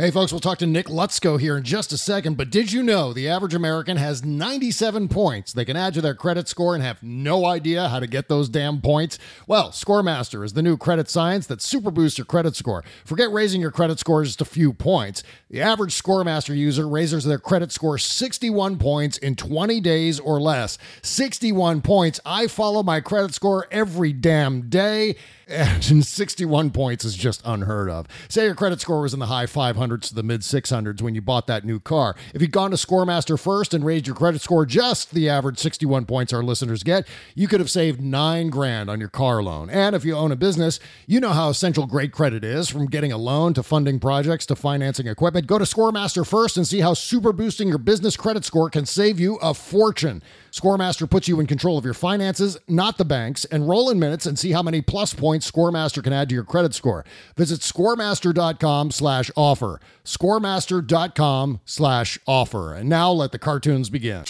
Hey, folks, we'll talk to Nick Lutsko here in just a second. But did you know the average American has 97 points they can add to their credit score and have no idea how to get those damn points? Well, Scoremaster is the new credit science that super boosts your credit score. Forget raising your credit score just a few points. The average Scoremaster user raises their credit score 61 points in 20 days or less. 61 points. I follow my credit score every damn day and 61 points is just unheard of. Say your credit score was in the high 500s to the mid 600s when you bought that new car. If you'd gone to Scoremaster first and raised your credit score just the average 61 points our listeners get, you could have saved 9 grand on your car loan. And if you own a business, you know how essential great credit is from getting a loan to funding projects to financing equipment. Go to Scoremaster first and see how super boosting your business credit score can save you a fortune. Scoremaster puts you in control of your finances, not the banks. Enroll in minutes and see how many plus points Scoremaster can add to your credit score. Visit scoremaster.com slash offer. Scoremaster.com slash offer. And now let the cartoons begin.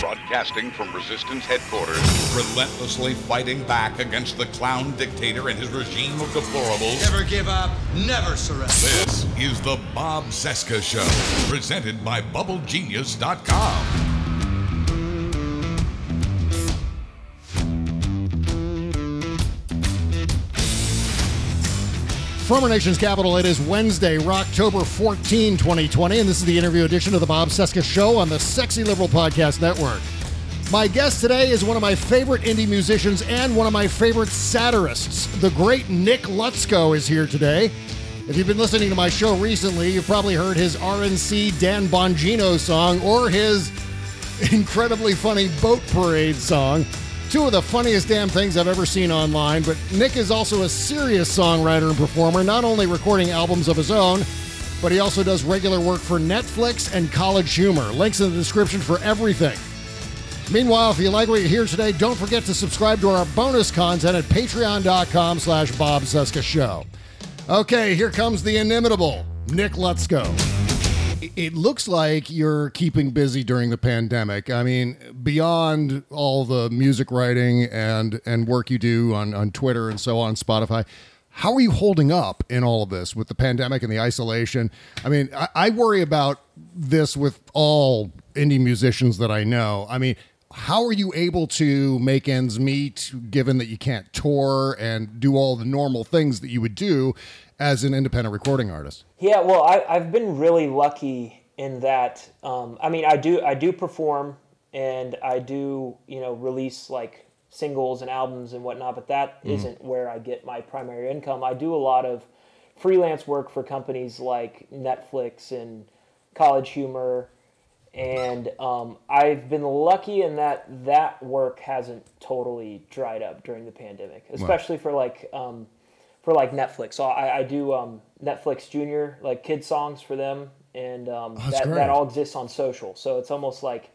Broadcasting from Resistance headquarters. Relentlessly fighting back against the clown dictator and his regime of deplorables. Never give up, never surrender. This is the Bob Cesca Show, presented by BubbleGenius.com. From our nation's capital, it is Wednesday, October 14, 2020, and this is the interview edition of the Bob Cesca Show on the Sexy Liberal Podcast Network. My guest today is one of my favorite indie musicians and one of my favorite satirists. The great Nick Lutsko is here today. If you've been listening to my show recently, you've probably heard his RNC Dan Bongino song or his incredibly funny Boat Parade song two of the funniest damn things I've ever seen online. But Nick is also a serious songwriter and performer, not only recording albums of his own, but he also does regular work for Netflix and College Humor. Links in the description for everything. Meanwhile, if you like what you hear today, don't forget to subscribe to our bonus content at patreon.com slash Bob Cesca Show. Okay, here comes the inimitable Nick Lutsko it looks like you're keeping busy during the pandemic. I mean, beyond all the music writing and and work you do on on Twitter and so on, Spotify. How are you holding up in all of this with the pandemic and the isolation? I mean, I, I worry about this with all indie musicians that I know. I mean, how are you able to make ends meet given that you can't tour and do all the normal things that you would do as an independent recording artist? Yeah, well, I, have been really lucky in that. Um, I mean, I do I do perform and I do you know release like singles and albums and whatnot, but that mm-hmm. not where I get my primary income. I do a lot of freelance work for companies like Netflix and College Humor. And um, I've been lucky in that that work hasn't totally dried up during the pandemic, especially for like um, for like Netflix. So I, I do um, Netflix Junior, like kid songs for them, and um, oh, that, that all exists on social. So it's almost like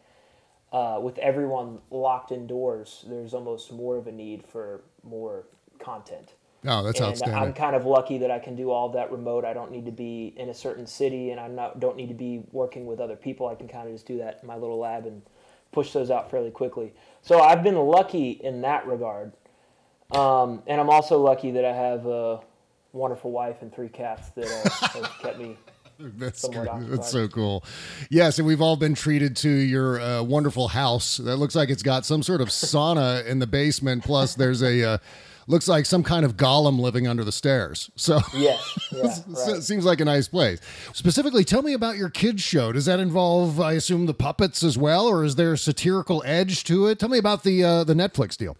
uh, with everyone locked indoors, there's almost more of a need for more content. Oh, that's and outstanding. I'm kind of lucky that I can do all that remote. I don't need to be in a certain city, and I not don't need to be working with other people. I can kind of just do that in my little lab and push those out fairly quickly. So I've been lucky in that regard. Um, and I'm also lucky that I have a wonderful wife and three cats that uh, have kept me That's good. That's so cool. Yes, and we've all been treated to your uh, wonderful house. That looks like it's got some sort of sauna in the basement. Plus, there's a uh, looks like some kind of golem living under the stairs. So Yes, yeah, so it right. seems like a nice place. Specifically, tell me about your kids show. Does that involve, I assume, the puppets as well, or is there a satirical edge to it? Tell me about the uh, the Netflix deal.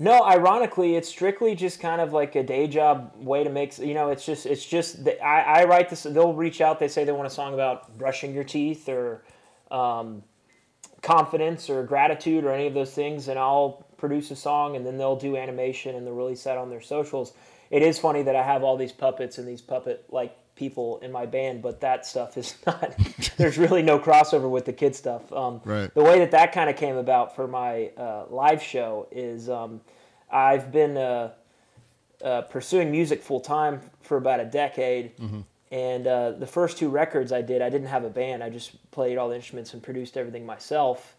No, ironically, it's strictly just kind of like a day job way to make. You know, it's just it's just that I, I write this. They'll reach out. They say they want a song about brushing your teeth or um, confidence or gratitude or any of those things, and I'll produce a song, and then they'll do animation and they'll release that on their socials. It is funny that I have all these puppets and these puppet like people in my band, but that stuff is not. there's really no crossover with the kid stuff. Um, Right. The way that that kind of came about for my uh, live show is um, I've been uh, uh, pursuing music full time for about a decade. And uh, the first two records I did, I didn't have a band. I just played all the instruments and produced everything myself.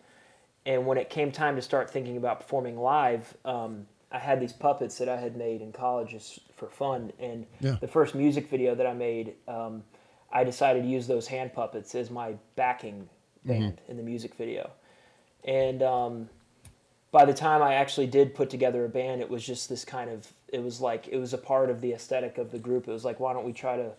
And when it came time to start thinking about performing live, um, I had these puppets that I had made in college just for fun. And Yeah. the first music video that I made, um, I decided to use those hand puppets as my backing band in the music video. And um, by the time I actually did put together a band, it was just this kind of, it was like, it was a part of the aesthetic of the group. It was like, why don't we try to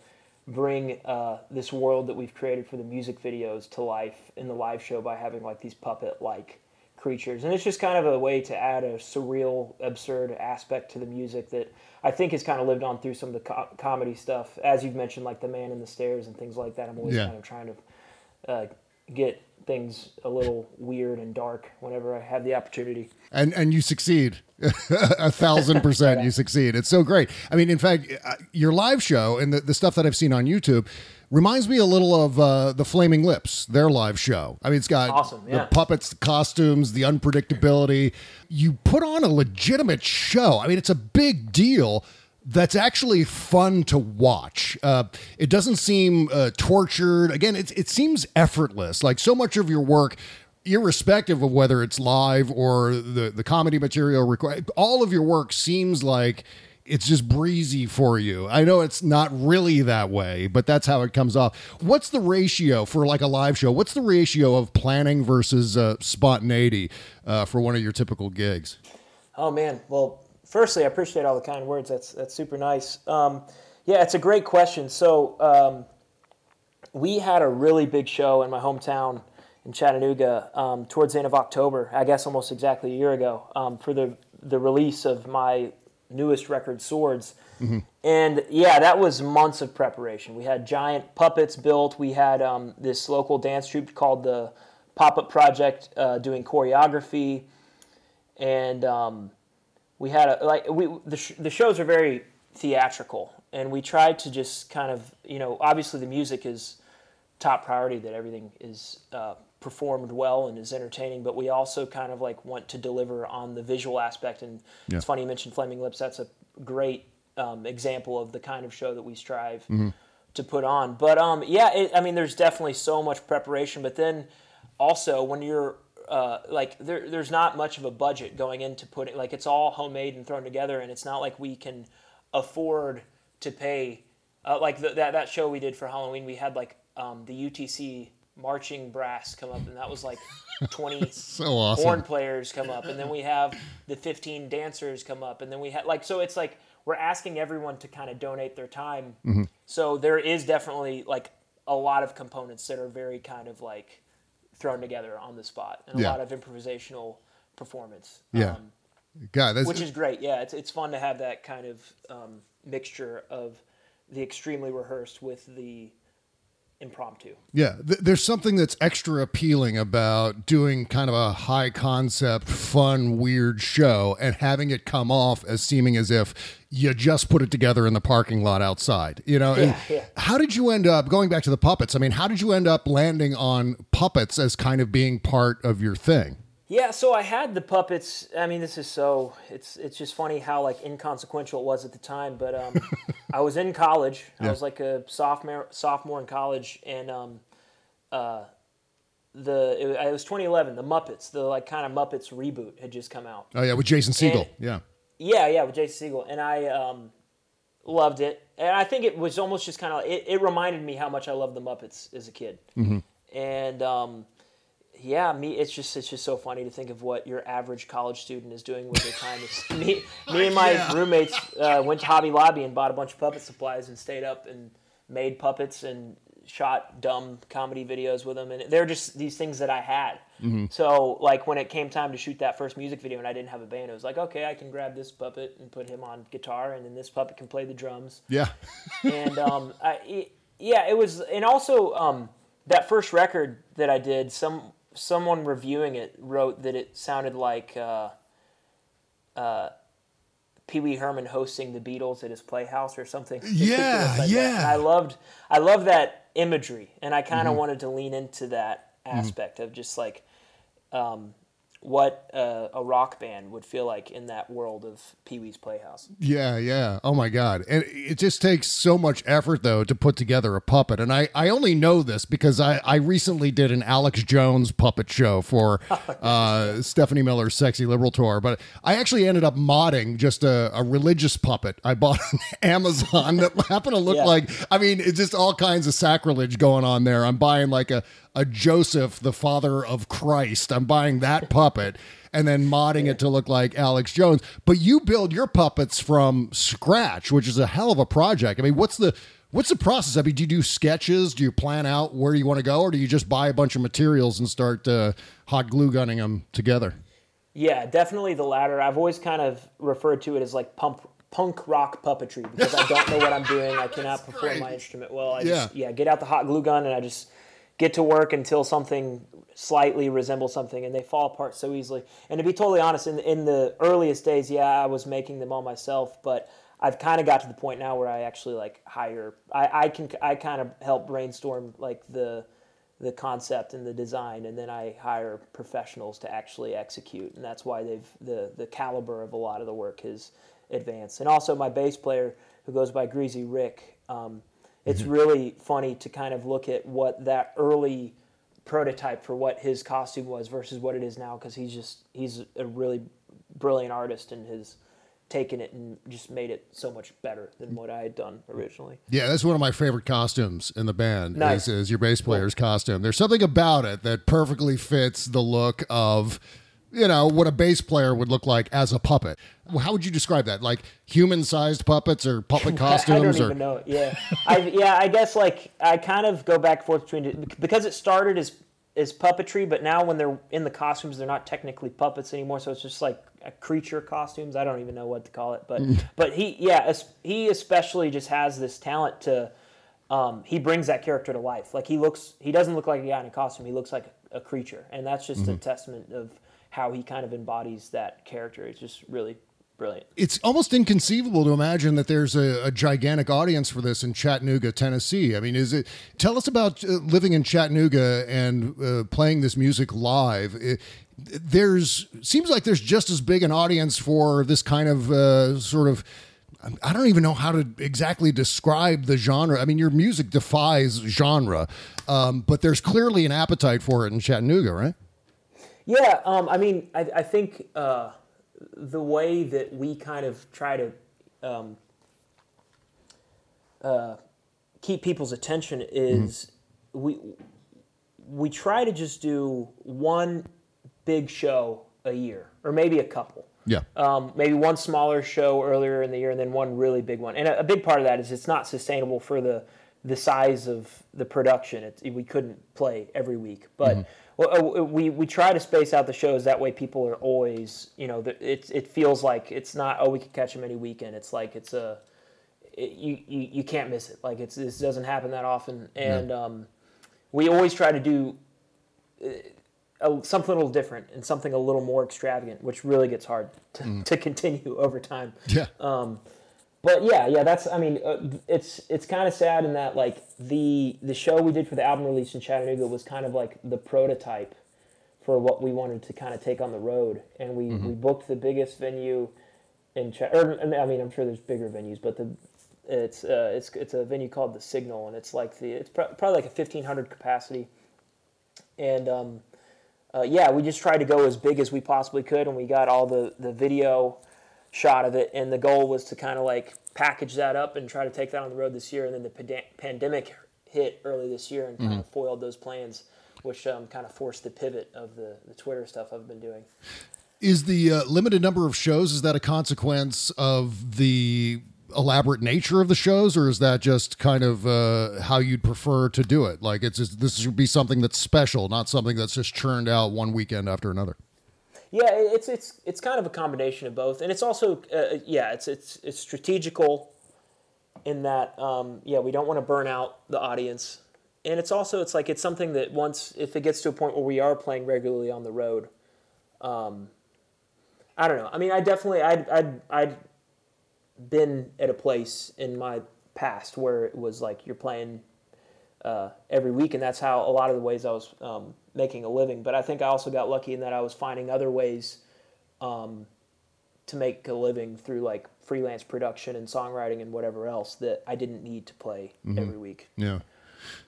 bring uh, this world that we've created for the music videos to life in the live show by having like these puppet like creatures. And it's just kind of a way to add a surreal, absurd aspect to the music that I think has kind of lived on through some of the co- comedy stuff. As you've mentioned, like The Man in the Stairs and things like that. I'm always Yeah. kind of trying to uh, get things a little weird and dark whenever I have the opportunity. and and you succeed. A thousand percent you succeed. It's so great. I mean in fact uh, your live show and the, the stuff that i've seen on youtube reminds me a little of uh, the flaming lips their live show. I mean it's got Awesome, the yeah. puppets the costumes the unpredictability. You put on a legitimate show. I mean it's a big deal that's actually fun to watch. Uh, it doesn't seem uh, tortured. Again, it, it seems effortless. Like so much of your work, irrespective of whether it's live or the, the comedy material required, all of your work seems like it's just breezy for you. I know it's not really that way, but that's how it comes off. What's the ratio for like a live show? What's the ratio of planning versus uh, spontaneity uh, for one of your typical gigs? Oh man, well, firstly, I appreciate all the kind words. That's that's super nice. Um, yeah, it's a great question. So um, we had a really big show in my hometown in Chattanooga um, towards the end of October. I guess almost exactly a year ago um, for the the release of my newest record, Swords. And yeah, that was months of preparation. We had giant puppets built. We had um, this local dance troupe called the Pop Up Project uh, doing choreography, and um, we had a like we the, sh- the shows are very theatrical, and we tried to just kind of you know obviously the music is top priority that everything is uh, performed well and is entertaining, but we also kind of like want to deliver on the visual aspect. And it's funny you mentioned Flaming Lips. That's a great um, example of the kind of show that we strive to put on. But um, yeah, it, I mean, there's definitely so much preparation, but then also when you're uh, like there, there's not much of a budget going into putting like it's all homemade and thrown together, and it's not like we can afford to pay uh, like the, that that show we did for Halloween. We had like um, the UTC marching brass come up, and that was like 20 So awesome. horn players come up, and then we have the 15 dancers come up, and then we had like so it's like we're asking everyone to kind of donate their time. Mm-hmm. So there is definitely like a lot of components that are very kind of like thrown together on the spot, and a Yeah. lot of improvisational performance. Yeah. Um, God, that's, which is great. Yeah, it's it's fun to have that kind of um, mixture of the extremely rehearsed with the impromptu. Yeah, th- there's something that's extra appealing about doing kind of a high concept, fun, weird show and having it come off as seeming as if you just put it together in the parking lot outside. You know, Yeah, yeah. how did you end up going back to the puppets? I mean, how did you end up landing on puppets as kind of being part of your thing? Yeah, so I had the puppets. I mean, this is so it's it's just funny how like inconsequential it was at the time. But um, I was in college. I was like a sophomore sophomore in college, and um, uh, the it, it was 2011. The Muppets, the like kind of Muppets reboot had just come out. Oh yeah, with Jason Segel. And- yeah. Yeah, yeah, with Jason Segel, and I, um, loved it, and I think it was almost just kind of it, it reminded me how much I loved the Muppets as a kid, Mm-hmm. and um, yeah, me it's just it's just so funny to think of what your average college student is doing with their time. It's, me me and my roommates uh, went to Hobby Lobby and bought a bunch of puppet supplies and stayed up and made puppets and shot dumb comedy videos with them, and they're just these things that I had. So like when it came time to shoot that first music video and I didn't have a band, it was like okay, I can grab this puppet and put him on guitar, and then this puppet can play the drums Yeah. and um, I, it- yeah, it was, and also um, that first record that I did, some someone reviewing it wrote that it sounded like uh, uh, Pee Wee Herman hosting the Beatles at his playhouse or something. Yeah, like yeah. I loved, I loved that imagery, and I kind of wanted to lean into that aspect of just like um, what uh, a rock band would feel like in that world of Pee Wee's Playhouse. Yeah, yeah. Oh my god. And it just takes so much effort though to put together a puppet. And I I only know this because I I recently did an Alex Jones puppet show for uh Stephanie Miller's Sexy Liberal tour, but I actually ended up modding just a, a religious puppet I bought on Amazon that happened to look Yeah. like I mean, it's just all kinds of sacrilege going on there. I'm buying like a a Joseph, the father of Christ. I'm buying that puppet and then modding it to look like Alex Jones. But you build your puppets from scratch, which is a hell of a project. I mean, what's the what's the process? I mean, do you do sketches? Do you plan out where you want to go, or do you just buy a bunch of materials and start uh, hot glue gunning them together? Yeah, definitely the latter. I've always kind of referred to it as like pump, punk rock puppetry because I don't know what I'm doing. I cannot perform my instrument well. I just Yeah. yeah, get out the hot glue gun and I just get to work until something slightly resembles something and they fall apart so easily. And to be totally honest, in in the earliest days, yeah, I was making them all myself, but I've kind of got to the point now where I actually like hire I, I can I kind of help brainstorm like the the concept and the design, and then I hire professionals to actually execute, and that's why they've the the caliber of a lot of the work has advanced. And also my bass player, who goes by Greasy Rick, um, it's mm-hmm. really funny to kind of look at what that early prototype for what his costume was versus what it is now, because he's just he's a really brilliant artist and has taken it and just made it so much better than mm. what I had done originally. Yeah, that's one of my favorite costumes in the band. Nice. Is, is your bass player's costume? There's something about it that perfectly fits the look of, you know, what a bass player would look like as a puppet. How would you describe that? Like human-sized puppets or puppet costumes? I don't or even know. Yeah, I yeah. I guess like I kind of go back and forth between it because it started as as puppetry, but now when they're in the costumes, they're not technically puppets anymore. So it's just like a creature costumes. I don't even know what to call it, but but he yeah he especially just has this talent to. Um, he brings that character to life. Like he looks, he doesn't look like a guy in a costume. He looks like a creature, and that's just a testament of how he kind of embodies that character. It's just really brilliant. it's almost inconceivable to imagine that there's a, a gigantic audience for this in Chattanooga, Tennessee. I mean, is it? Tell us about uh, living in Chattanooga and uh, playing this music live. It, there's seems like there's just as big an audience for this kind of uh, sort of. I don't even know how to exactly describe the genre. I mean, your music defies genre, um, but there's clearly an appetite for it in Chattanooga, right? Yeah, um, I mean, I, I think uh, the way that we kind of try to um, uh, keep people's attention is we we try to just do one big show a year, or maybe a couple. Yeah. Um, maybe one smaller show earlier in the year, and then one really big one. And a, a big part of that is it's not sustainable for the the size of the production. It, we couldn't play every week, but well, uh, we we try to space out the shows that way. People are always, you know, the- it it feels like it's not oh we could catch them any weekend. It's like it's a it, you, you you can't miss it. Like it's this doesn't happen that often, and um, we always try to do a, something a little different and something a little more extravagant, which really gets hard to, to continue over time. Yeah. But yeah, yeah, that's. I mean, uh, it's it's kind of sad in that like the the show we did for the album release in Chattanooga was kind of like the prototype for what we wanted to kind of take on the road, and we we booked the biggest venue in Chat. Or, I mean, I'm sure there's bigger venues, but the it's uh, it's it's a venue called the Signal, and it's like the it's pro- probably like a 1500 capacity, and um, uh, yeah, we just tried to go as big as we possibly could, and we got all the the video shot of it, and the goal was to kind of like package that up and try to take that on the road this year. And then the panda- pandemic hit early this year and kind of foiled those plans, which um, kind of forced the pivot of the, the Twitter stuff I've been doing. Is the uh, limited number of shows is that a consequence of the elaborate nature of the shows, or is that just kind of uh, how you'd prefer to do it? Like it's just, this should be something that's special, not something that's just churned out one weekend after another. Yeah, it's it's it's kind of a combination of both, and it's also uh, yeah, it's it's it's strategical in that um, yeah, we don't want to burn out the audience, and it's also it's like it's something that once if it gets to a point where we are playing regularly on the road, um, I don't know. I mean, I definitely I'd I'd I'd been at a place in my past where it was like you're playing uh, every week, and that's how a lot of the ways I was um, making a living. But I think I also got lucky in that I was finding other ways um, to make a living through like freelance production and songwriting and whatever else that I didn't need to play every week. Yeah.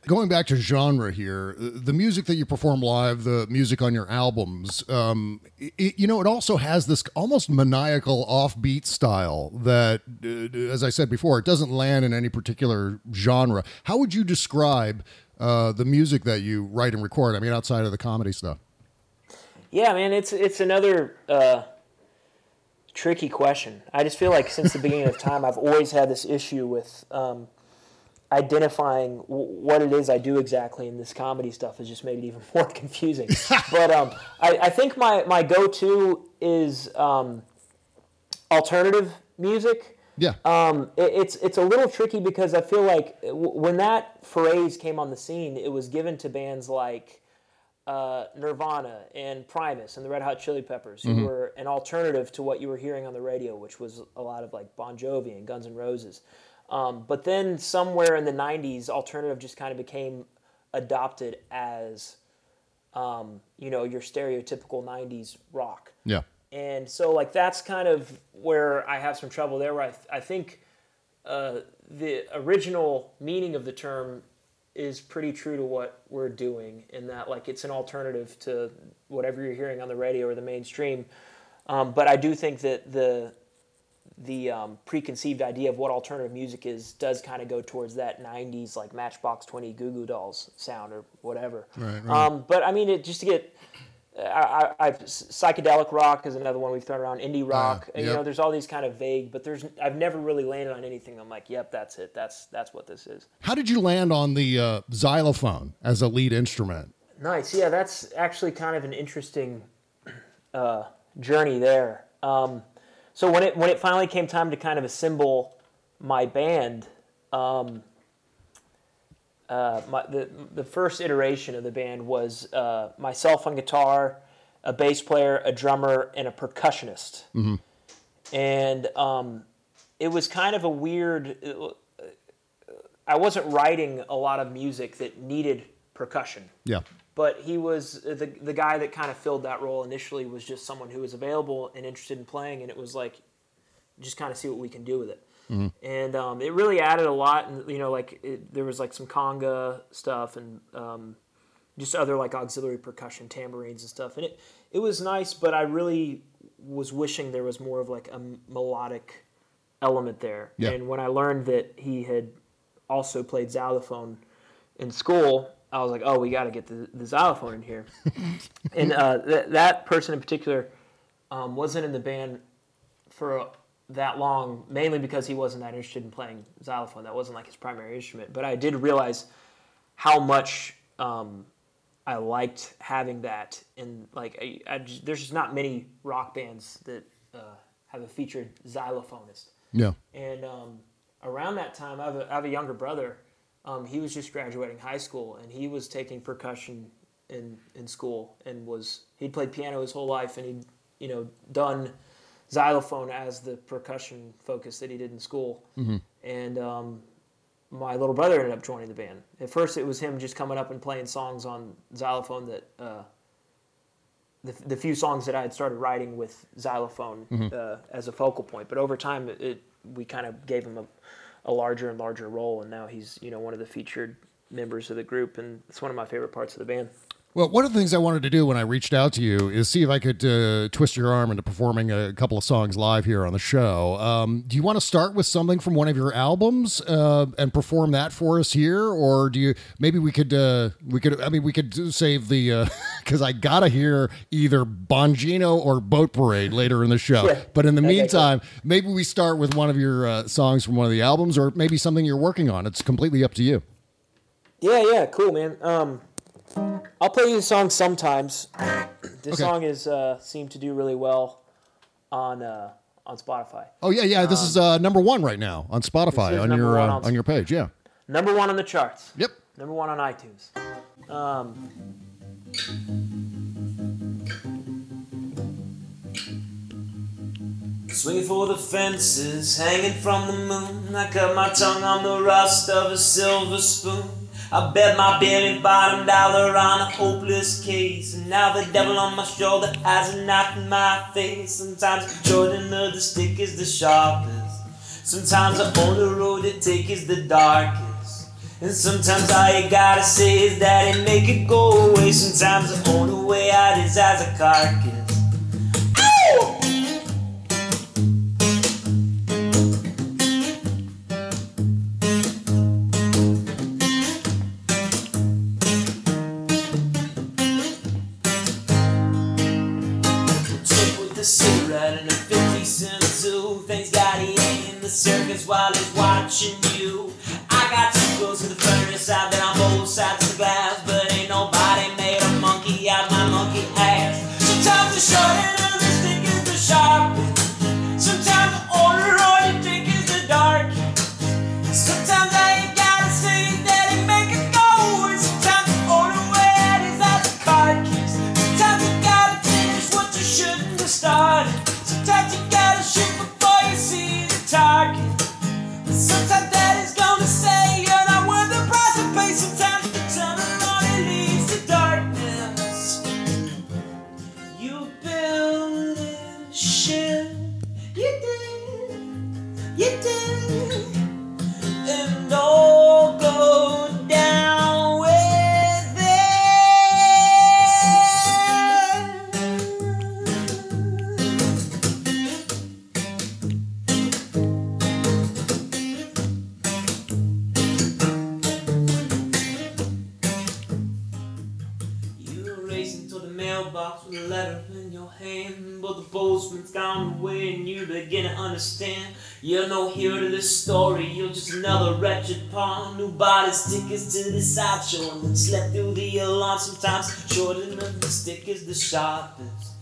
Going back to genre here, the music that you perform live, the music on your albums, um, it, you know, it also has this almost maniacal offbeat style that, uh, as I said before, it doesn't land in any particular genre. How would you describe uh, the music that you write and record? I mean, outside of the comedy stuff. Yeah, man, it's it's another uh, tricky question. I just feel like since the beginning of time, I've always had this issue with um, identifying w- what it is I do exactly, in this comedy stuff has just made it even more confusing. but um, I, I think my my go to is um, alternative music. Yeah. Um, it, it's it's a little tricky because I feel like w- when that phrase came on the scene, it was given to bands like uh, Nirvana and Primus and the Red Hot Chili Peppers, who were an alternative to what you were hearing on the radio, which was a lot of like Bon Jovi and Guns N' Roses. Um, but then somewhere in the '90s, alternative just kind of became adopted as um, you know your stereotypical '90s rock. Yeah. And so, like, that's kind of where I have some trouble there. Where I, th- I think uh, the original meaning of the term is pretty true to what we're doing, in that, like, it's an alternative to whatever you're hearing on the radio or the mainstream. Um, but I do think that the the um, preconceived idea of what alternative music is does kind of go towards that 90s like matchbox 20 goo goo dolls sound or whatever Right, right. Um, but i mean it just to get I, I, I've psychedelic rock is another one we've thrown around indie rock and, you know there's all these kind of vague but there's i've never really landed on anything i'm like yep that's it that's that's what this is How did you land on the uh, xylophone as a lead instrument? Nice. Yeah, that's actually kind of an interesting uh, journey there. Um, so when it when it finally came time to kind of assemble my band, um, uh, my, the the first iteration of the band was uh, myself on guitar, a bass player, a drummer, and a percussionist. And um, it was kind of a weird. I wasn't writing a lot of music that needed percussion Yeah. But he was the the guy that kind of filled that role initially was just someone who was available and interested in playing, and it was like just kind of see what we can do with it. And um, it really added a lot, and you know, like it, there was like some conga stuff and um, just other like auxiliary percussion, tambourines and stuff, and it it was nice. But I really was wishing there was more of like a melodic element there. Yeah. And when I learned that he had also played xylophone in school, I was like, oh, we got to get the, the xylophone in here. and uh, th- that person in particular um, wasn't in the band for that long, mainly because he wasn't that interested in playing xylophone. That wasn't like his primary instrument. But I did realize how much um, I liked having that. And like, I, I just, there's just not many rock bands that uh, have a featured xylophonist. Yeah. And um, around that time, I have a, I have a younger brother. Um, he was just graduating high school, and he was taking percussion in in school, and was he'd played piano his whole life, and he'd you know done xylophone as the percussion focus that he did in school. And um, my little brother ended up joining the band. At first, it was him just coming up and playing songs on xylophone that. Uh, the, the few songs that I had started writing with xylophone uh, as a focal point, but over time it, it we kind of gave him a, a larger and larger role, and now he's you know one of the featured members of the group, and it's one of my favorite parts of the band. Well, one of the things I wanted to do when I reached out to you is see if I could uh, twist your arm into performing a couple of songs live here on the show. Um, do you want to start with something from one of your albums uh, and perform that for us here, or do you? Maybe we could uh, we could. I mean, we could save the because I gotta hear either Bongino or Boat Parade later in the show. Sure. But in the Okay, meantime, maybe we start with one of your uh, songs from one of the albums, or maybe something you're working on. It's completely up to you. Yeah, yeah, cool, man. Um, I'll play you the song sometimes. This Okay. song is uh, seemed to do really well on uh, on Spotify. Oh yeah, yeah. This is uh, number one right now on Spotify on your one uh, on- on your page. Yeah. Number one on the charts. Yep. Number one on iTunes. Um, Swinging for the fences, hanging from the moon. I cut my tongue on the rust of a silver spoon. I bet my belly bottom dollar on a hopeless case. And now the devil on my shoulder has a knife in my face. Sometimes the shorten of the stick is the sharpest. Sometimes the only road to take is the darkest. And sometimes all you gotta say is that it make it go away. Sometimes the only way out is as a carcass. You're no hero to this story, you're just another wretched pawn who bought his tickets to the sideshow and then slept through the alarm. Sometimes shorter than the stick is the sharpest.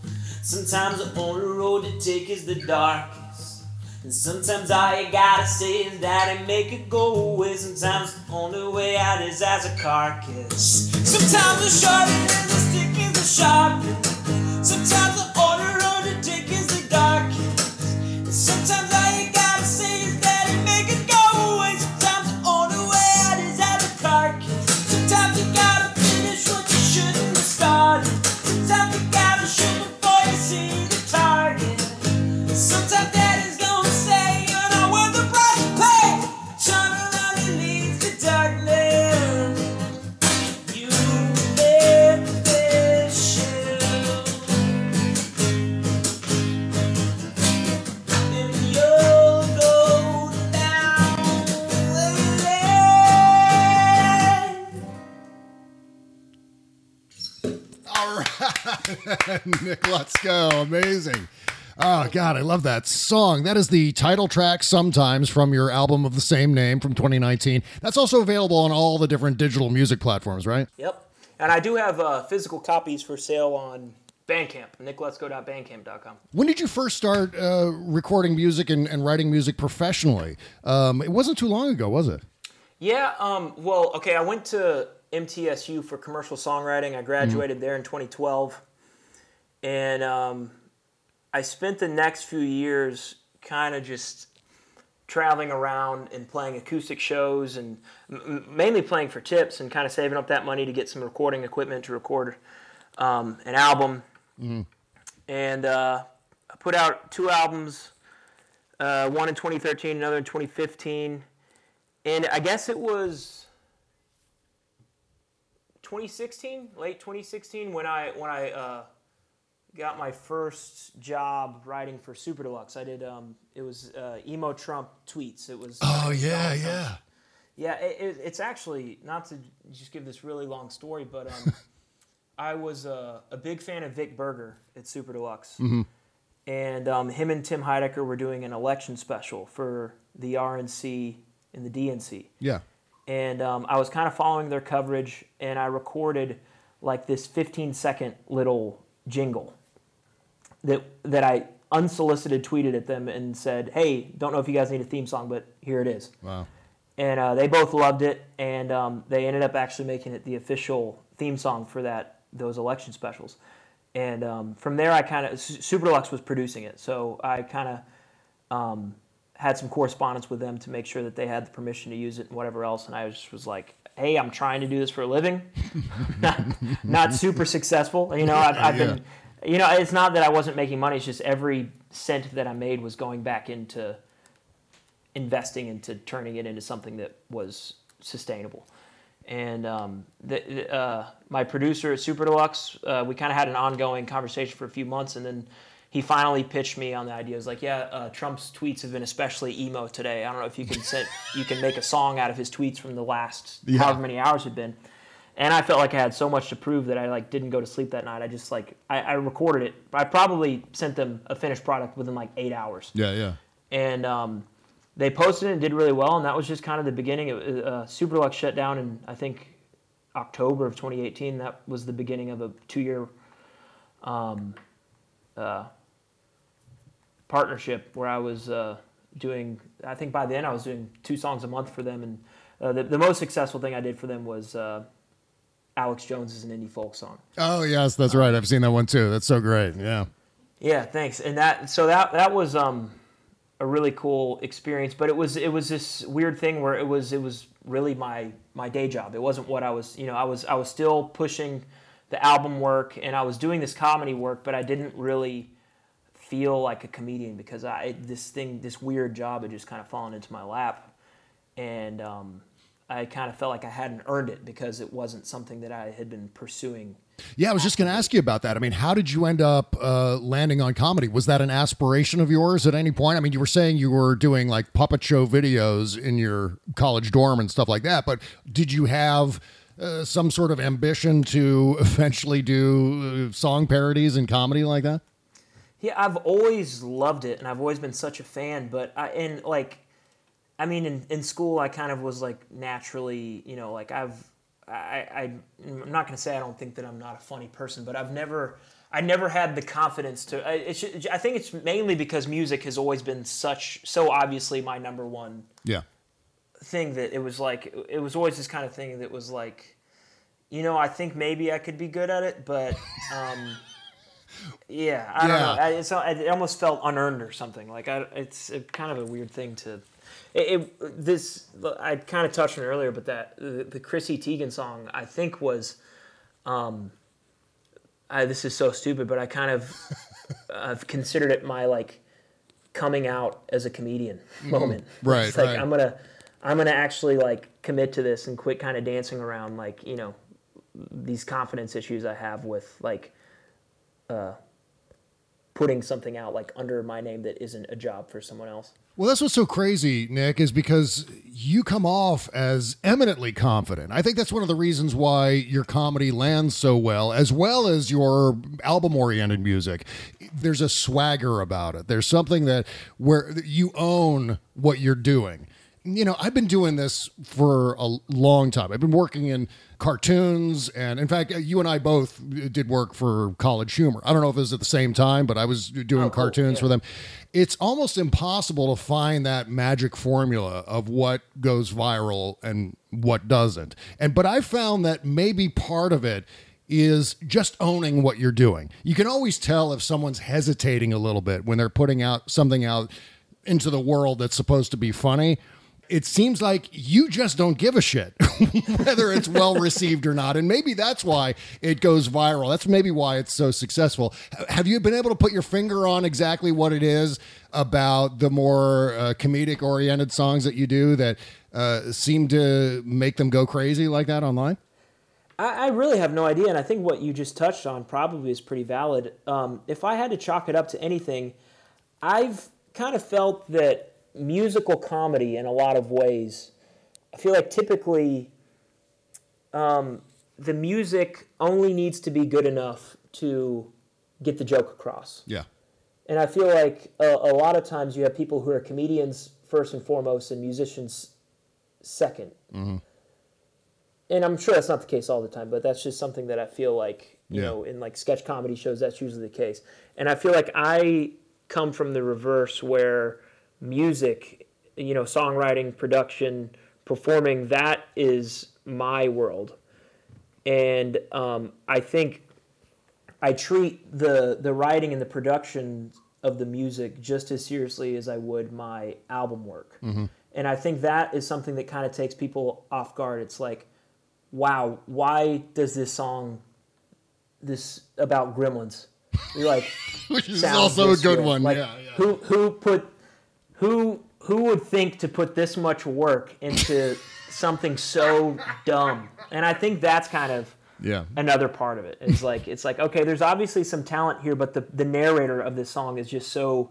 Sometimes the only road to take is the darkest. And sometimes all you gotta say is that it make it go away. Sometimes the only way out is as a carcass. Sometimes the short end the stick is the sharpest. Sometimes the Nick Lutsko. Amazing. Oh God, I love that song. That is the title track sometimes from your album of the same name from 2019. That's also available on all the different digital music platforms, right? Yep. And I do have uh, physical copies for sale on Bandcamp, nicklutsko.bandcamp.com. When did you first start uh, recording music and, and writing music professionally? Um, it wasn't too long ago, was it? Yeah, um, well, okay, I went to MTSU for commercial songwriting. I graduated there in 2012. And um, I spent the next few years kind of just traveling around and playing acoustic shows and m- mainly playing for tips and kind of saving up that money to get some recording equipment to record um, an album. And uh, I put out two albums, uh, one in 2013, another in 2015 and I guess it was 2016, late 2016, when I when I uh, got my first job writing for Super Deluxe. I did um, it was uh, emo Trump tweets. It was Oh yeah, Donald Trump. yeah. Yeah, it, it, it's actually not to just give this really long story, but um, I was uh, a big fan of Vic Berger at Super Deluxe, and um, him and Tim Heidecker were doing an election special for the RNC and the DNC, Yeah. and um, I was kind of following their coverage, and I recorded like this 15 second little jingle that that I unsolicited tweeted at them and said, "Hey, don't know if you guys need a theme song, but here it is." Wow. and uh, they both loved it, and um, they ended up actually making it the official theme song for that those election specials. And um, from there, I kind of Super Deluxe was producing it, so I kind of um, had some correspondence with them to make sure that they had the permission to use it and whatever else. And I just was like, "Hey, I'm trying to do this for a living, not, not super successful. You know, I've, I've Yeah. been, you know, it's not that I wasn't making money. It's just every cent that I made was going back into investing into turning it into something that was sustainable. And um, the, uh, my producer at Super Deluxe, uh, we kind of had an ongoing conversation for a few months, and then he finally pitched me on the idea. He was like, "Yeah, uh, Trump's tweets have been especially emo today. I don't know if you can you can make a song out of his tweets from the last Yeah. however many hours had been." And I felt like I had so much to prove that I like didn't go to sleep that night. I just like I, I recorded it. I probably sent them a finished product within like eight hours Yeah, yeah. and um, they posted it and did really well. And that was just kind of the beginning. It, uh, Super Deluxe shut down in I think October of 2018. That was the beginning of a two-year um, uh, partnership where I was uh, doing. I think by then I was doing two songs a month for them, and uh, the, the most successful thing I did for them was uh, Alex Jones is an indie folk song. Oh yes, that's right. I've seen that one too. That's so great. Yeah. Yeah, thanks. And that so that that was um a really cool experience, but it was it was this weird thing where it was it was really my my day job. It wasn't what I was, you know, I was I was still pushing the album work and I was doing this comedy work, but I didn't really feel like a comedian because I this thing this weird job had just kind of fallen into my lap and um I kind of felt like I hadn't earned it because it wasn't something that I had been pursuing Yeah, I was just going to ask you about that. I mean, how did you end up uh, landing on comedy? Was that an aspiration of yours at any point? I mean, you were saying you were doing like puppet show videos in your college dorm and stuff like that, but did you have uh, some sort of ambition to eventually do uh, song parodies and comedy like that? Yeah, I've always loved it, and I've always been such a fan. But I and like, I mean, in, in school, I kind of was like naturally, you know, like I've, I, I I'm not gonna say I don't think that I'm not a funny person, but I've never, I never had the confidence to. I, it should, I think it's mainly because music has always been such, so obviously my number one Yeah. thing that it was like it was always this kind of thing that was like you know i think maybe i could be good at it but um yeah i don't know I, it's, it almost felt unearned or something like I, it's a, kind of a weird thing to it, it this i kind of touched on it earlier but that the, the chrissy teigen song i think was um I, this is so stupid but i kind of i've considered it my like coming out as a comedian moment Mm-hmm. Right, it's like right. i'm gonna i'm gonna actually like commit to this and quit kind of dancing around like you know these confidence issues i have with like uh putting something out like under my name that isn't a job for someone else Well, that's what's so crazy, Nick, is because you come off as eminently confident. I think that's one of the reasons why your comedy lands so well, as well as your album oriented music. There's a swagger about it. There's something that where you own what you're doing. You know, I've been doing this for a long time. I've been working in cartoons, and in fact, you and I both did work for College Humor. I don't know if it was at the same time, but I was doing Oh, cool. cartoons Yeah. for them it's almost impossible to find that magic formula of what goes viral and what doesn't. And but I found that maybe part of it is just owning what you're doing. You can always tell if someone's hesitating a little bit when they're putting out something out into the world that's supposed to be funny. It seems like you just don't give a shit whether it's well received or not. And maybe that's why it goes viral. That's maybe why it's so successful. Have you been able to put your finger on exactly what it is about the more uh, comedic oriented songs that you do that uh, seem to make them go crazy like that online? I, really have no idea, and I think what you just touched on probably is pretty valid. Um, if I had to chalk it up to anything, I've kind of felt that musical comedy, in a lot of ways, I feel like typically um, the music only needs to be good enough to get the joke across. Yeah. And I feel like a, a lot of times you have people who are comedians first and foremost and musicians 2nd Mm-hmm. And I'm sure that's not the case all the time, but that's just something that I feel like, you Yeah. know, in like sketch comedy shows, that's usually the case. And I feel like I come from the reverse where music, you know, songwriting, production, performing, that is my world. And um, I think I treat the the writing and the production of the music just as seriously as I would my album work. And I think that is something that kind of takes people off guard. It's like, wow, why does this song this about gremlins? You're like Which is also a good one. Like, yeah, yeah. Who who put who who would think to put this much work into something so dumb? And I think that's kind of Yeah. another part of it. It's like it's like okay, there's obviously some talent here, but the the narrator of this song is just so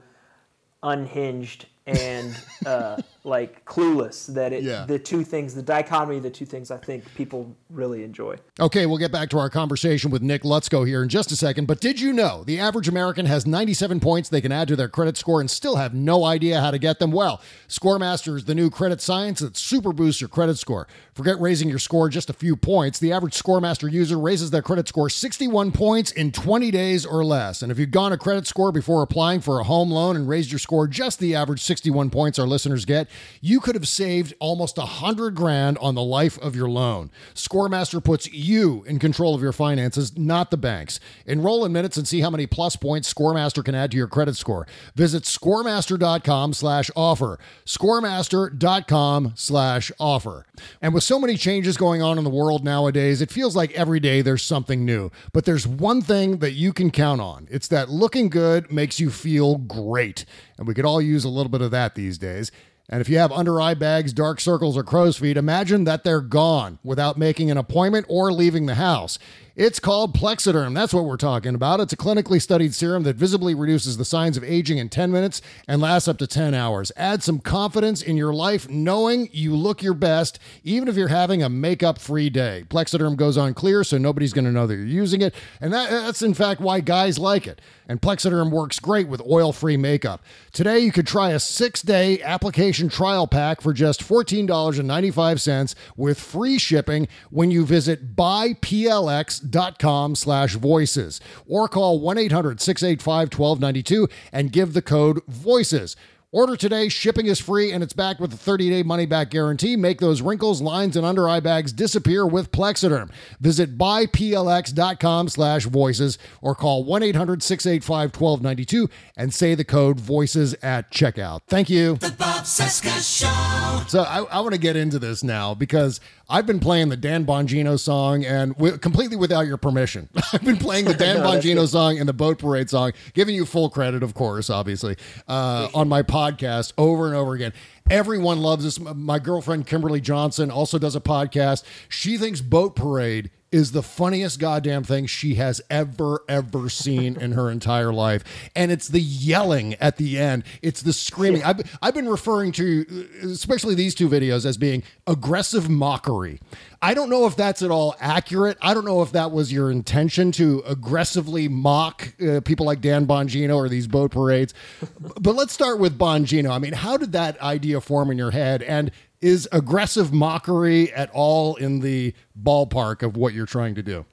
unhinged and uh, like clueless that it Yeah. the two things the dichotomy of the two things I think people really enjoy. Okay, we'll get back to our conversation with Nick Lutsko here in just a second. But did you know the average American has 97 points they can add to their credit score and still have no idea how to get them? Well, Scoremaster is the new credit science that super boosts your credit score. Forget raising your score just a few points. The average Scoremaster user raises their credit score 61 points in 20 days or less. And if you've gone a credit score before applying for a home loan and raised your score just the average 61 points our listeners get, you could have saved almost a hundred grand on the life of your loan. Scoremaster puts you in control of your finances, not the banks. Enroll in minutes and see how many plus points Scoremaster can add to your credit score. Visit scoremaster.com slash offer. Scoremaster.com slash offer. And with so many changes going on in the world nowadays, it feels like every day there's something new. But there's one thing that you can count on. It's that looking good makes you feel great. And we could all use a little bit of that these days. And if you have under eye bags, dark circles, or crow's feet, imagine that they're gone without making an appointment or leaving the house. It's called Plexiderm. That's what we're talking about. It's a clinically studied serum that visibly reduces the signs of aging in 10 minutes and lasts up to 10 hours. Add some confidence in your life knowing you look your best, even if you're having a makeup free day. Plexiderm goes on clear, so nobody's going to know that you're using it. And that, that's, in fact, why guys like it. And Plexiderm works great with oil free makeup. Today, you could try a six day application trial pack for just $14.95 with free shipping when you visit buyplx.com slash voices or call 1-800-685-1292 and give the code voices. Order today, shipping is free, and it's backed with a 30-day money-back guarantee. Make those wrinkles, lines, and under-eye bags disappear with Plexiderm. Visit buyplx.com slash voices or call 1-800-685-1292 and say the code voices at checkout. Thank you. The Bob Cesca Show. So I, I want to get into this now because I've been playing the Dan Bongino song and wi- completely without your permission. I've been playing the Dan No, Bongino song and the Boat Parade song, giving you full credit, of course, obviously, uh, on my podcast over and over again. Everyone loves this. My girlfriend Kimberly Johnson also does a podcast. She thinks Boat Parade is the funniest goddamn thing she has ever, ever seen in her entire life. And it's the yelling at the end, it's the screaming. I've, I've been referring to, especially these two videos, as being aggressive mockery. I don't know if that's at all accurate. I don't know if that was your intention to aggressively mock uh, people like Dan Bongino or these boat parades. but let's start with Bongino. I mean, how did that idea form in your head? And is aggressive mockery at all in the ballpark of what you're trying to do?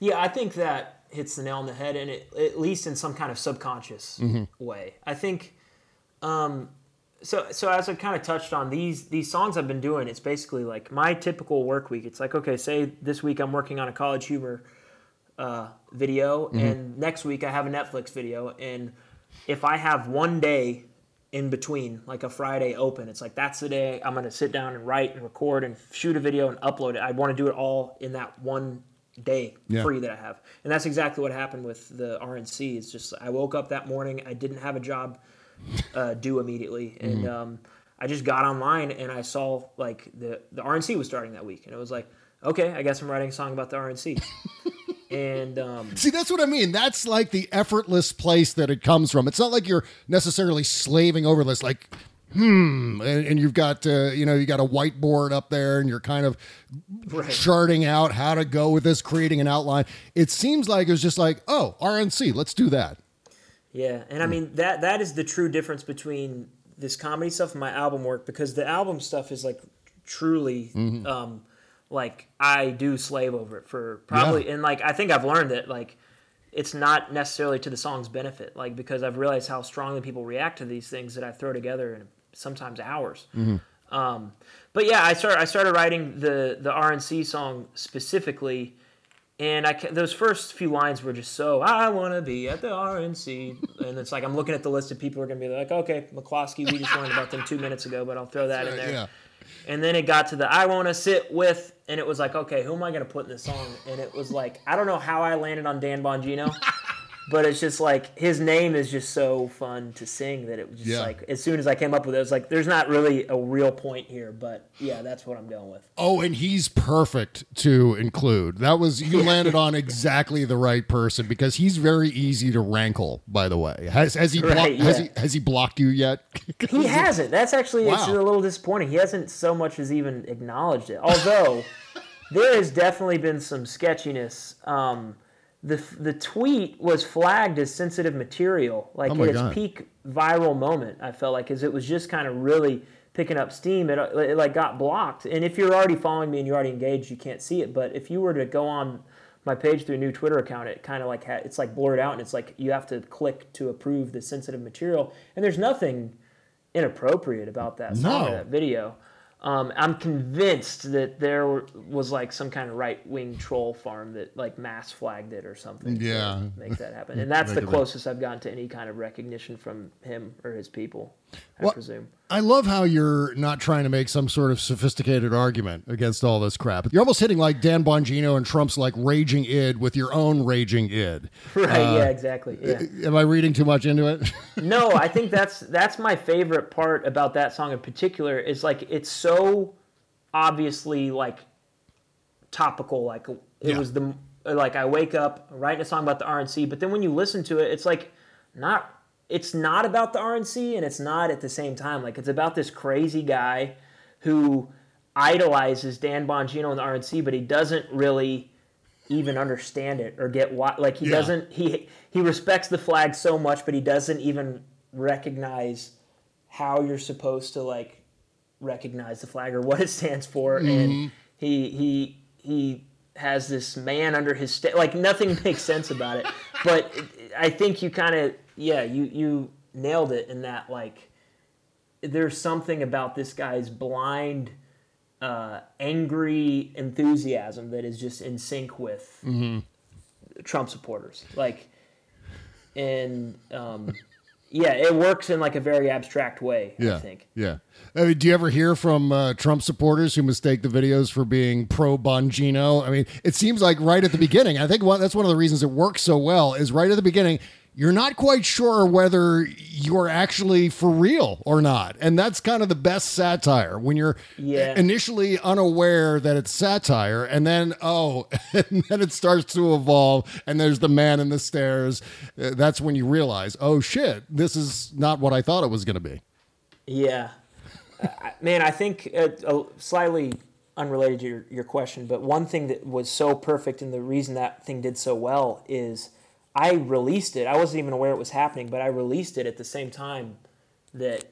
Yeah, I think that hits the nail on the head, and it, at least in some kind of subconscious way. I think. Um, so, so as I kind of touched on these these songs I've been doing, it's basically like my typical work week. It's like okay, say this week I'm working on a college humor uh, video, and next week I have a Netflix video, and if I have one day in between, like a Friday open, it's like that's the day I'm gonna sit down and write and record and shoot a video and upload it. I want to do it all in that one day Yeah. free that I have, and that's exactly what happened with the RNC. It's just I woke up that morning, I didn't have a job uh, due immediately, and Mm-hmm. um, I just got online and I saw like the the RNC was starting that week, and it was like, okay, I guess I'm writing a song about the RNC. and um, See, that's what I mean. That's like the effortless place that it comes from. It's not like you're necessarily slaving over this, like, hmm, and, and you've got, uh, you know, you got a whiteboard up there and you're kind of Right. charting out how to go with this, creating an outline. It seems like it was just like, oh, RNC, let's do that. Yeah, and I mean that that is the true difference between this comedy stuff and my album work because the album stuff is like truly um like I do slave over it for probably and like I think I've learned that like it's not necessarily to the song's benefit like because I've realized how strongly people react to these things that I throw together in sometimes hours. Um, but yeah, I started I started writing the the RNC song specifically, and I those first few lines were just so I want to be at the RNC, and it's like I'm looking at the list of people who are gonna be like, okay, McCloskey, we just learned about them two minutes ago, but I'll throw that in there. Yeah. And then it got to the I want to sit with, and it was like, okay, who am I gonna put in this song? And it was like I don't know how I landed on Dan Bongino. But it's just like his name is just so fun to sing that it was just Yeah. like as soon as I came up with it, it was like there's not really a real point here, but yeah, that's what I'm going with. Oh, and he's perfect to include. That was you landed on exactly the right person because he's very easy to rankle. By the way, has has he blo- Right, has he has he blocked you yet? He hasn't. That's actually it's a little disappointing. He hasn't so much as even acknowledged it. Although there has definitely been some sketchiness. Um, the the tweet was flagged as sensitive material, like Oh at its God. peak viral moment. I felt like, because it was just kind of really picking up steam. It, it like got blocked. And if you're already following me and you're already engaged, you can't see it. But if you were to go on my page through a new Twitter account, it kind of like ha- it's like blurred out, and it's like you have to click to approve the sensitive material. And there's nothing inappropriate about that No. that video. Um, I'm convinced that there was like some kind of right wing troll farm that like mass flagged it or something. to Yeah. make that happen. And that's the closest I've gotten to any kind of recognition from him or his people. I Well, presume. I love how you're not trying to make some sort of sophisticated argument against all this crap. You're almost hitting like Dan Bongino and Trump's like raging id with your own raging id. Right? Uh, yeah. Exactly. Yeah. Am I reading too much into it? no, I think that's that's my favorite part about that song in particular. Is like it's so obviously like topical. Like it Yeah. was the like I wake up writing a song about the RNC, but then when you listen to it, it's like not. It's not about the RNC, and it's not at the same time. Like it's about this crazy guy who idolizes Dan Bongino and the RNC, but he doesn't really even understand it or get why like he Yeah. doesn't he he respects the flag so much but he doesn't even recognize how you're supposed to like recognize the flag or what it stands for and mm-hmm. he he he has this man under his sta- like nothing makes sense about it but i think you kind of yeah you you nailed it in that like there's something about this guy's blind uh, angry enthusiasm that is just in sync with Mm-hmm. Trump supporters. Like, and um, yeah, it works in like a very abstract way. yeah. I think. Yeah. I mean, do you ever hear from uh, Trump supporters who mistake the videos for being pro Bongino? I mean, it seems like right at the beginning. I think one, that's one of the reasons it works so well is right at the beginning. You're not quite sure whether you're actually for real or not. And that's kind of the best satire when you're Yeah. initially unaware that it's satire and then, oh, and then it starts to evolve and there's the man in the stairs. Uh, That's when you realize, oh shit, this is not what I thought it was going to be. Yeah, I- man, I think uh, uh, slightly unrelated to your, your question, but one thing that was so perfect and the reason that thing did so well is I released it. I wasn't even aware it was happening, but I released it at the same time that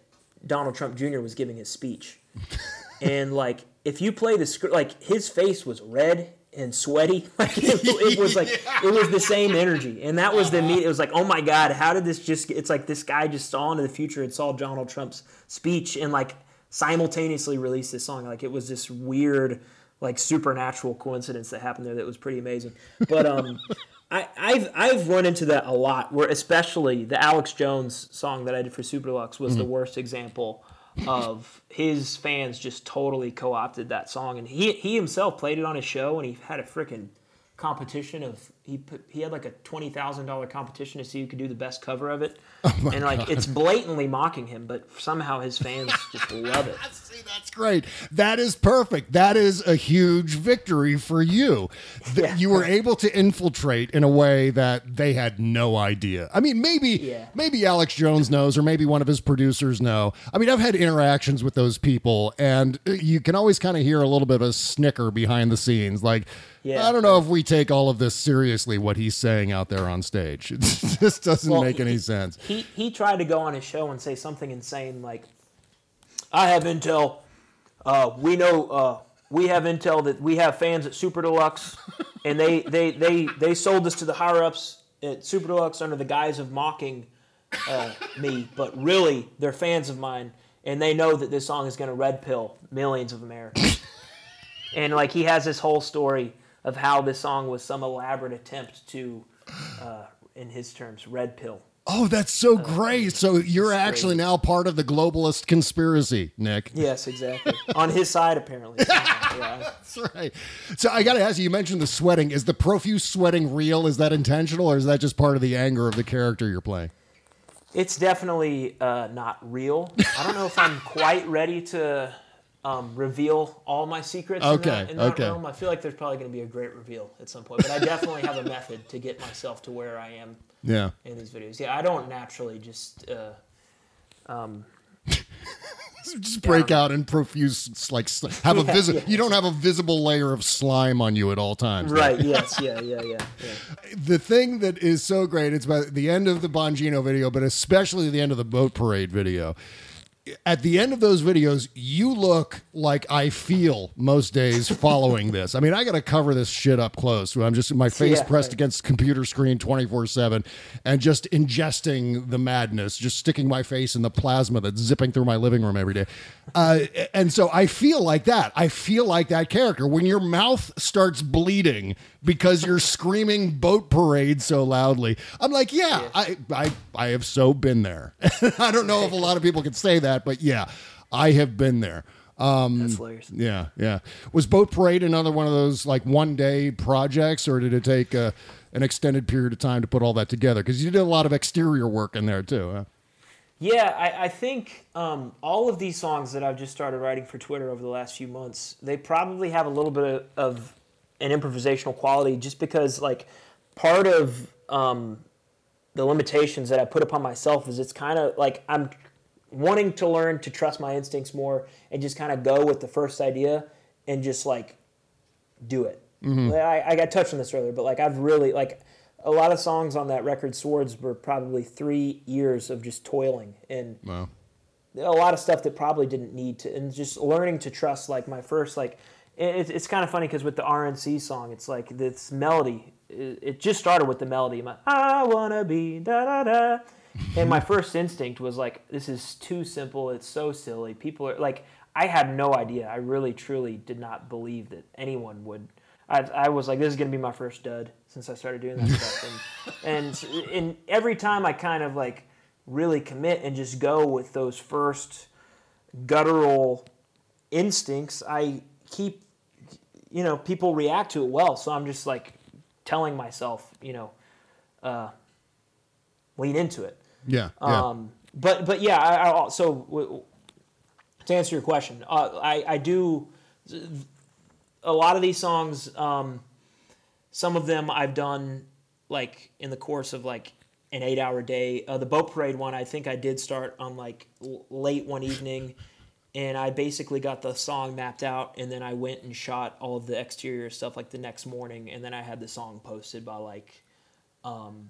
Donald Trump Jr. was giving his speech. and like, if you play the script, like his face was red and sweaty. Like it, it was like it was the same energy, and that was the meet. It was like, oh my god, how did this just? It's like this guy just saw into the future and saw Donald Trump's speech and like simultaneously released this song. Like it was this weird, like supernatural coincidence that happened there that was pretty amazing. But um. I, I've I've run into that a lot. Where especially the Alex Jones song that I did for Super Deluxe was the mm-hmm. worst example of his fans just totally co-opted that song, and he he himself played it on his show, and he had a freaking competition of he put he had like a twenty thousand dollar competition to see who could do the best cover of it, Oh and like it's blatantly mocking him, but somehow his fans just love it. See, that's great. That is perfect. That is a huge victory for you. That Yeah. You were able to infiltrate in a way that they had no idea. I mean, maybe Yeah. maybe Alex Jones knows, or maybe one of his producers know. I mean, I've had interactions with those people, and uh, you can always kind of hear a little bit of a snicker behind the scenes, like. Yeah. I don't know if we take all of this seriously, what he's saying out there on stage. It just doesn't Well, make any he- sense. He he tried to go on his show and say something insane like, "I have intel. Uh, we know uh, we have intel that we have fans at Super Deluxe, and they they they they sold this to the higher ups at Super Deluxe under the guise of mocking uh, me, but really they're fans of mine, and they know that this song is going to red pill millions of Americans." and like he has this whole story of how this song was some elaborate attempt to, uh, in his terms, red pill Oh, that's so great. So you're actually now part of the globalist conspiracy, Nick. Yes, exactly. On his side, apparently. yeah. That's right. So I got to ask you, you mentioned the sweating. Is the profuse sweating real? Is that intentional or is that just part of the anger of the character you're playing? It's definitely uh, not real. I don't know if I'm quite ready to um, reveal all my secrets in Okay, that, in that okay. realm. I feel like there's probably going to be a great reveal at some point, but I definitely have a method to get myself to where I am Yeah. in these videos. Yeah, I don't naturally just. Uh, um, Just break out in profuse, like, have a Yeah, visi- yeah. You don't have a visible layer of slime on you at all times. right, yes, yeah, yeah, yeah. yeah. the thing that is so great it's about the end of the bongino video but especially the end of the boat parade video at the end of those videos you look like i feel most days following this. I mean i gotta cover this shit up close. I'm just my face Yeah, pressed right. against computer screen 24-7 and just ingesting the madness just sticking my face in the plasma that's zipping through my living room every day. Uh, and so i feel like that. I feel like that character. When your mouth starts bleeding because you're screaming boat parade so loudly i'm like yeah I, I i have so been there i don't know if a lot of people can say that but yeah i have been there um That's hilarious. yeah, yeah. Was Boat Parade another one of those like one day projects, or did it take uh, an extended period of time to put all that together? Because you did a lot of exterior work in there too. Huh? Yeah, I, I think um, all of these songs that I've just started writing for Twitter over the last few months, they probably have a little bit of, of an improvisational quality just because, like, part of um, the limitations that I put upon myself is it's kind of like I'm wanting to learn to trust my instincts more and just kind of go with the first idea and just like do it. I, I got touched on this earlier, but like I've really like a lot of songs on that record, Swords, were probably three years of just toiling and Wow. a lot of stuff that probably didn't need to, and just learning to trust. Like my first, like it, it's kind of funny because with the RNC song, it's like this melody. It, it just started with the melody. My, I wanna be da da da, and my first instinct was like, this is too simple. It's so silly. People are like, I had no idea. I really, truly did not believe that anyone would. I, I was like, this is gonna be my first dud since I started doing that stuff, and and and every time I kind of like really commit and just go with those first guttural instincts, I keep, you know, people react to it well. So I'm just like telling myself, you know, uh, lean into it. Yeah, yeah. Um, but but yeah, I, I so w- w- to answer your question, uh, I I do a lot of these songs. Um, some of them I've done like in the course of like an eight hour day. Uh, the boat parade one, I think I did start on like l- late one evening, and I basically got the song mapped out, and then I went and shot all of the exterior stuff like the next morning, and then I had the song posted by like um,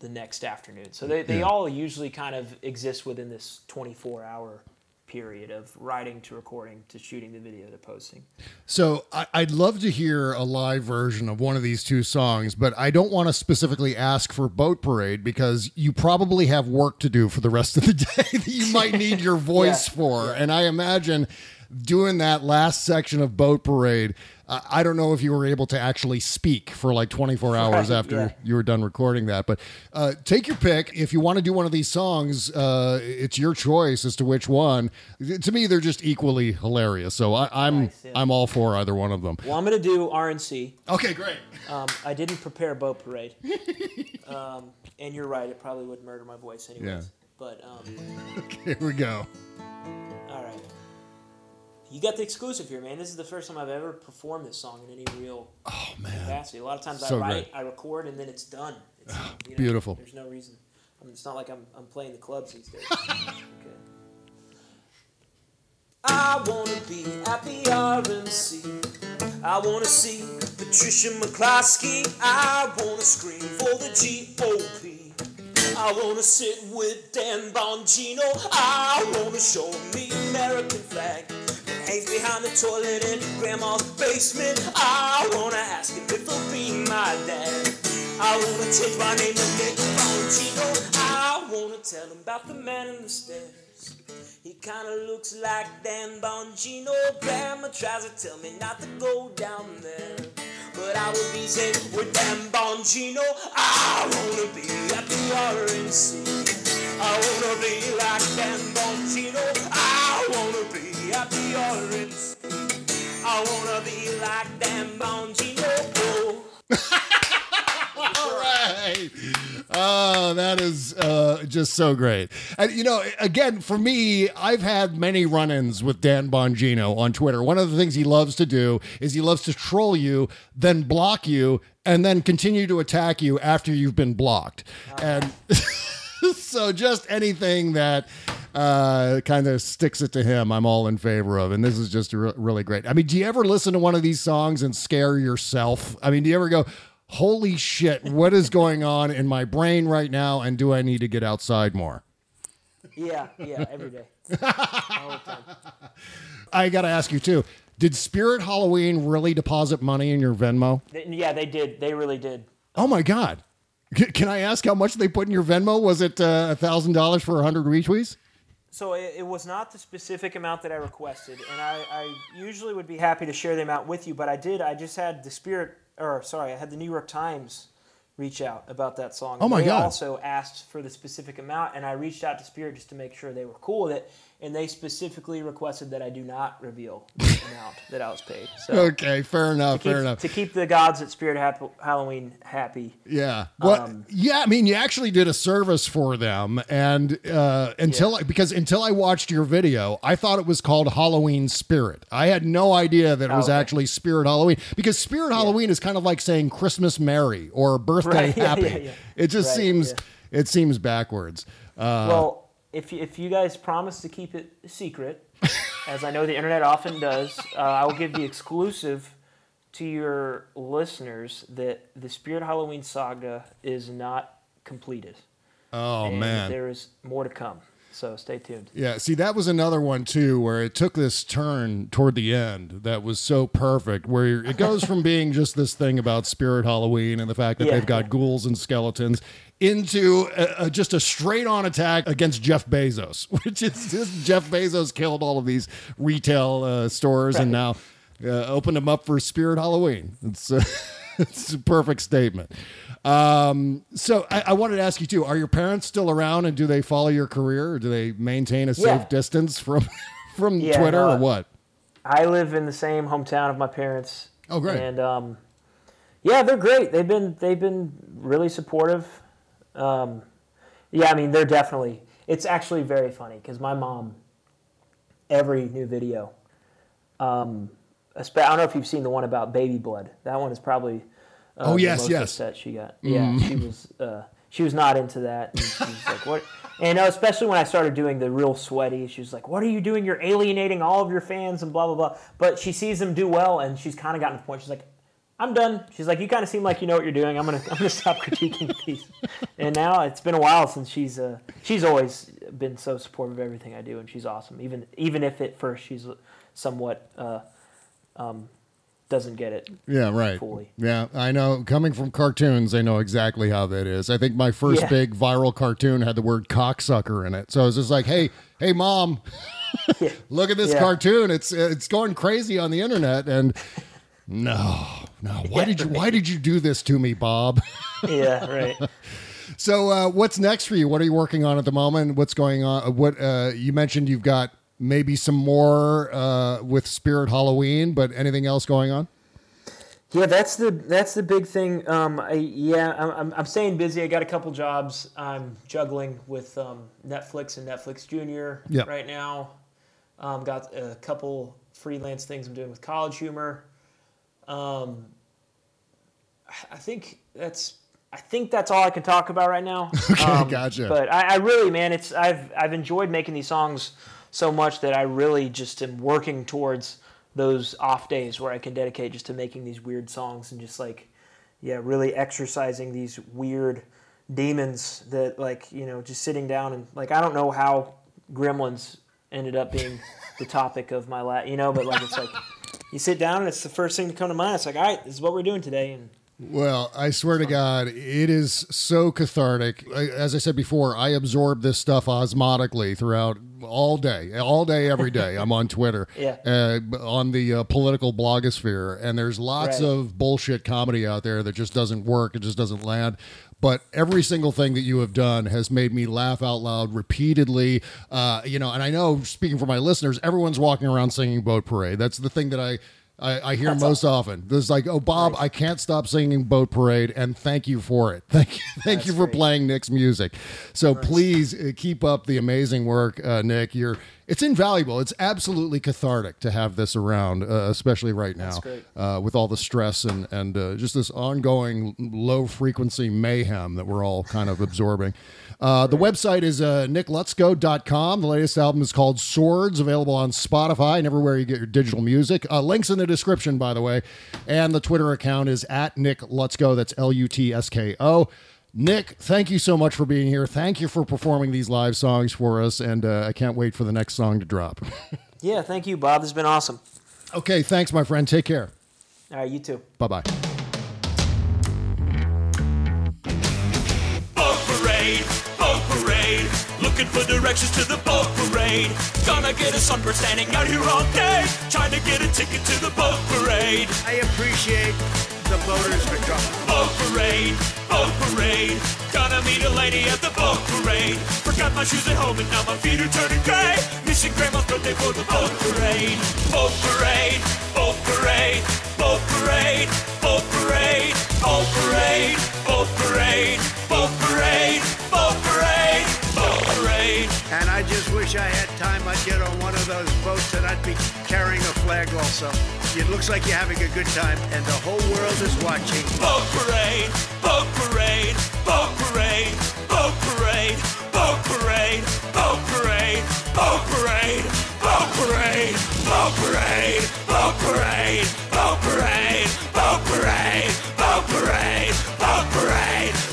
the next afternoon. So they, they Yeah. all usually kind of exist within this 24 hour period of writing to recording to shooting the video to posting. So I, I'd love to hear a live version of one of these two songs, but I don't want to specifically ask for Boat Parade because you probably have work to do for the rest of the day that you might need your voice Yeah, for. And I imagine doing that last section of Boat Parade, uh, I don't know if you were able to actually speak for like 24 hours after yeah. you were done recording that. But uh, take your pick. If you want to do one of these songs, uh, it's your choice as to which one. To me, they're just equally hilarious. So I, I'm Nice, yeah. I'm all for either one of them. Well, I'm gonna do RNC. Okay, great. Um, I didn't prepare boat parade. um, and you're right, it probably would murder my voice anyways. Yeah. But um, Here we go. You got the exclusive here, man. This is the first time I've ever performed this song in any real Oh man, capacity. A lot of times So I write, great. I record, and then it's done. It's, ah, you know, beautiful. There's no reason. I mean, it's not like I'm, I'm playing the clubs these days. okay. I wanna be at the RNC. I wanna see Patricia McCloskey. I wanna scream for the GOP. I wanna sit with Dan Bongino. I wanna show me American flag hangs behind the toilet in Grandma's basement. I wanna ask him if he'll be my dad. I wanna change my name to Nick Bongino. I wanna tell him about the man in the stairs. He kinda looks like Dan Bongino. Grandma tries to tell me not to go down there. But I will be safe with Dan Bongino. I wanna be at the RNC. I wanna be like Dan Bongino. I wanna be RNC. I wanna be like Bongino. All right. Oh, that is uh, just so great. And, you know, again, for me, I've had many run ins with Dan Bongino on Twitter. One of the things he loves to do is he loves to troll you, then block you, and then continue to attack you after you've been blocked. And so just anything that uh, kind of sticks it to him, I'm all in favor of. And this is just re- really great. I mean, do you ever listen to one of these songs and scare yourself? I mean, do you ever go, holy shit, what is going on in my brain right now? And do I need to get outside more? Yeah, yeah, every day. All the time. I got to ask you too. Did Spirit Halloween really deposit money in your Venmo? Yeah, they did. They really did. Oh my God. Can I ask how much they put in your Venmo? Was it uh, a thousand dollars for a hundred retweets? So it, it was not the specific amount that I requested, and I, I usually would be happy to share the amount with you, but I did. I just had the Spirit, or sorry, I had the New York Times reach out about that song. Oh my they God. Also asked for the specific amount, and I reached out to Spirit just to make sure they were cool with it, and they specifically requested that I do not reveal the amount that I was paid. So Okay, fair enough, keep, fair enough. to keep the gods at Spirit Halloween happy. Yeah. Well, Um, yeah. I mean, you actually did a service for them, and uh, until I because until I watched your video, I thought it was called Halloween Spirit. I had no idea that it was Oh, okay. actually Spirit Halloween because Spirit Halloween is kind of like saying Christmas Merry or Birthday Right, yeah, Happy. yeah, yeah. It just Right, seems yeah. it seems backwards. Uh, well, if you, if you guys promise to keep it secret, as I know the internet often does, uh, I will give the exclusive to your listeners that the Spirit Halloween saga is not completed. oh and man. there is more to come. So stay tuned. Yeah, see, that was another one too, where it took this turn toward the end that was so perfect, where it goes from being just this thing about Spirit Halloween and the fact that Yeah. they've got ghouls and skeletons into a, a, just a straight on attack against Jeff Bezos, which is just Jeff Bezos killed all of these retail uh, stores and now uh, opened them up for Spirit Halloween. It's, uh, it's a perfect statement. Um, so I, I wanted to ask you too: Are your parents still around, and do they follow your career, or do they maintain a safe Yeah. distance from from Yeah, Twitter, no, or what? I live in the same hometown of my parents. Oh, great. And um, yeah, they're great. They've been they've been really supportive. Um, yeah, I mean they're definitely. It's actually very funny because my mom, every new video, um, I don't know if you've seen the one about baby blood. That one is probably. Uh, Oh, the yes, most yes. upset she got. Yeah, she was. Uh, she was not into that. And she was like, "What?" And uh, especially when I started doing the real sweaty, she was like, "What are you doing? You're alienating all of your fans and blah blah blah." But she sees them do well, and she's kind of gotten to the point. She's like, "I'm done." She's like, "You kind of seem like you know what you're doing. I'm gonna I'm gonna stop critiquing these." And now it's been a while since she's uh, she's always been so supportive of everything I do, and she's awesome. Even even if at first she's somewhat uh, um, doesn't get it. Yeah, right. Fully. Yeah, I know. Coming from cartoons, I know exactly how that is. I think my first Yeah. big viral cartoon had the word cocksucker in it. So I was just like, hey, hey, mom, Yeah. look at this Yeah. cartoon. It's it's going crazy on the internet. And no, no. Why did you why did you do this to me, Bob? yeah, right. So uh, what's next for you? What are you working on at the moment? What's going on? What uh, you mentioned you've got maybe some more uh, with Spirit Halloween, but anything else going on? Yeah, that's the that's the big thing. Um, I, yeah, I'm, I'm, staying busy. I got a couple jobs. I'm juggling with um, Netflix and Netflix Junior Yep. right now. Um, got a couple freelance things I'm doing with College Humor. Um, I think that's I think that's all I can talk about right now. Okay, gotcha. But I, I really, man, it's I've I've enjoyed making these songs so much that I really just am working towards those off days where I can dedicate just to making these weird songs and just like, yeah, really exercising these weird demons that like you know just sitting down and like I don't know how Gremlins ended up being the topic of my la you know, but like it's like you sit down and it's the first thing to come to mind. It's like, all right, this is what we're doing today, and Well, I swear to God, it is so cathartic. As I said before, I absorb this stuff osmotically throughout all day, all day, every day. I'm on Twitter, Yeah. uh, on the uh, political blogosphere, and there's lots Right. of bullshit comedy out there that just doesn't work. It just doesn't land. But every single thing that you have done has made me laugh out loud repeatedly. Uh, you know, and I know, speaking for my listeners, everyone's walking around singing "Boat Parade." That's the thing that I. I, I hear most often. There's like, oh, Bob, I can't stop singing Boat Parade, and thank you for it. Thank you, thank you for great. playing Nick's music. So please uh, keep up the amazing work, uh, Nick. You're it's invaluable. It's absolutely cathartic to have this around, uh, especially right now uh, with all the stress and and uh, just this ongoing low frequency mayhem that we're all kind of absorbing. Uh, the website is uh, nicklutsko.com. The latest album is called Swords, available on Spotify and everywhere you get your digital music. Uh, links in the description, by the way. And the Twitter account is at Nick Lutsko. That's L U T S K O. Nick, thank you so much for being here. Thank you for performing these live songs for us. And uh, I can't wait for the next song to drop. yeah, thank you, Bob. This has been awesome. okay, thanks, my friend. Take care. All right, you too. Bye bye. Boat parade, boat parade. Looking for directions to the boat parade. Gonna get a sunburn standing out here all day. Trying to get a ticket to the boat parade. I appreciate the boaters coming. Boat parade, boat parade. Gonna meet a lady at the boat parade. Forgot my shoes at home and now my feet are turning gray. Missing grandma's birthday for the boat parade. Boat parade, boat parade, boat parade, boat parade, boat parade, boat parade, boat parade, boat parade, boat parade. And I just wish I had Get on one of those boats and I'd be carrying a flag also. It looks like you're having a good time and the whole world is watching. Boat parade, boat parade, boat parade, boat parade, boat parade, boat parade, boat parade, boat parade, boat parade, boat parade, boat parade, boat parade, boat parade, boat parade,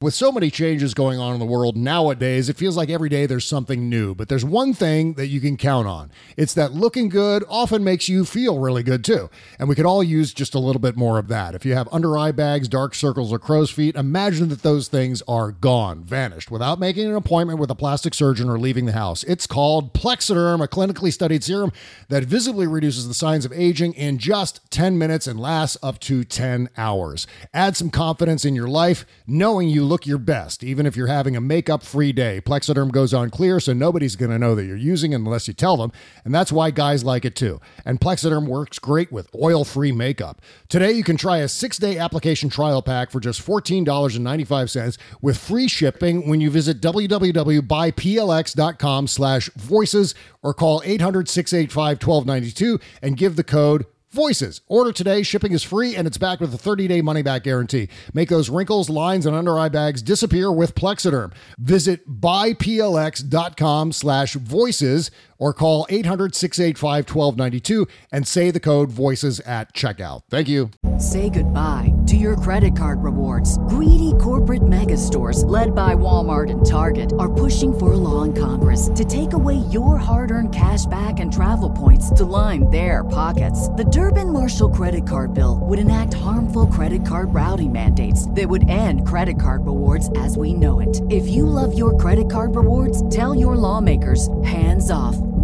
With so many changes going on in the world nowadays, it feels like every day there's something new. But there's one thing that you can count on it's that looking good often makes you feel really good too. And we could all use just a little bit more of that. If you have under eye bags, dark circles, or crow's feet, imagine that those things are gone, vanished, without making an appointment with a plastic surgeon or leaving the house. It's called Plexiderm, a clinically studied serum that visibly reduces the signs of aging in just 10 minutes and lasts up to 10 hours. Add some confidence in your life, knowing you look your best, even if you're having a makeup free day. Plexiderm goes on clear, so nobody's going to know that you're using it unless you tell them, and that's why guys like it too. And Plexiderm works great with oil free makeup. Today, you can try a six day application trial pack for just $14.95 with free shipping when you visit www.buyplx.com slash voices or call 800 685 1292 and give the code Voices. Order today. Shipping is free and it's backed with a 30 day money back guarantee. Make those wrinkles, lines, and under eye bags disappear with Plexiderm. Visit buyplx.com slash voices or call 800 685 1292 and say the code voices at checkout. Thank you. Say goodbye to your credit card rewards. Greedy corporate mega stores, led by Walmart and Target, are pushing for a law in Congress to take away your hard earned cash back and travel points to line their pockets. The Durbin Marshall credit card bill would enact harmful credit card routing mandates that would end credit card rewards as we know it. If you love your credit card rewards, tell your lawmakers hands off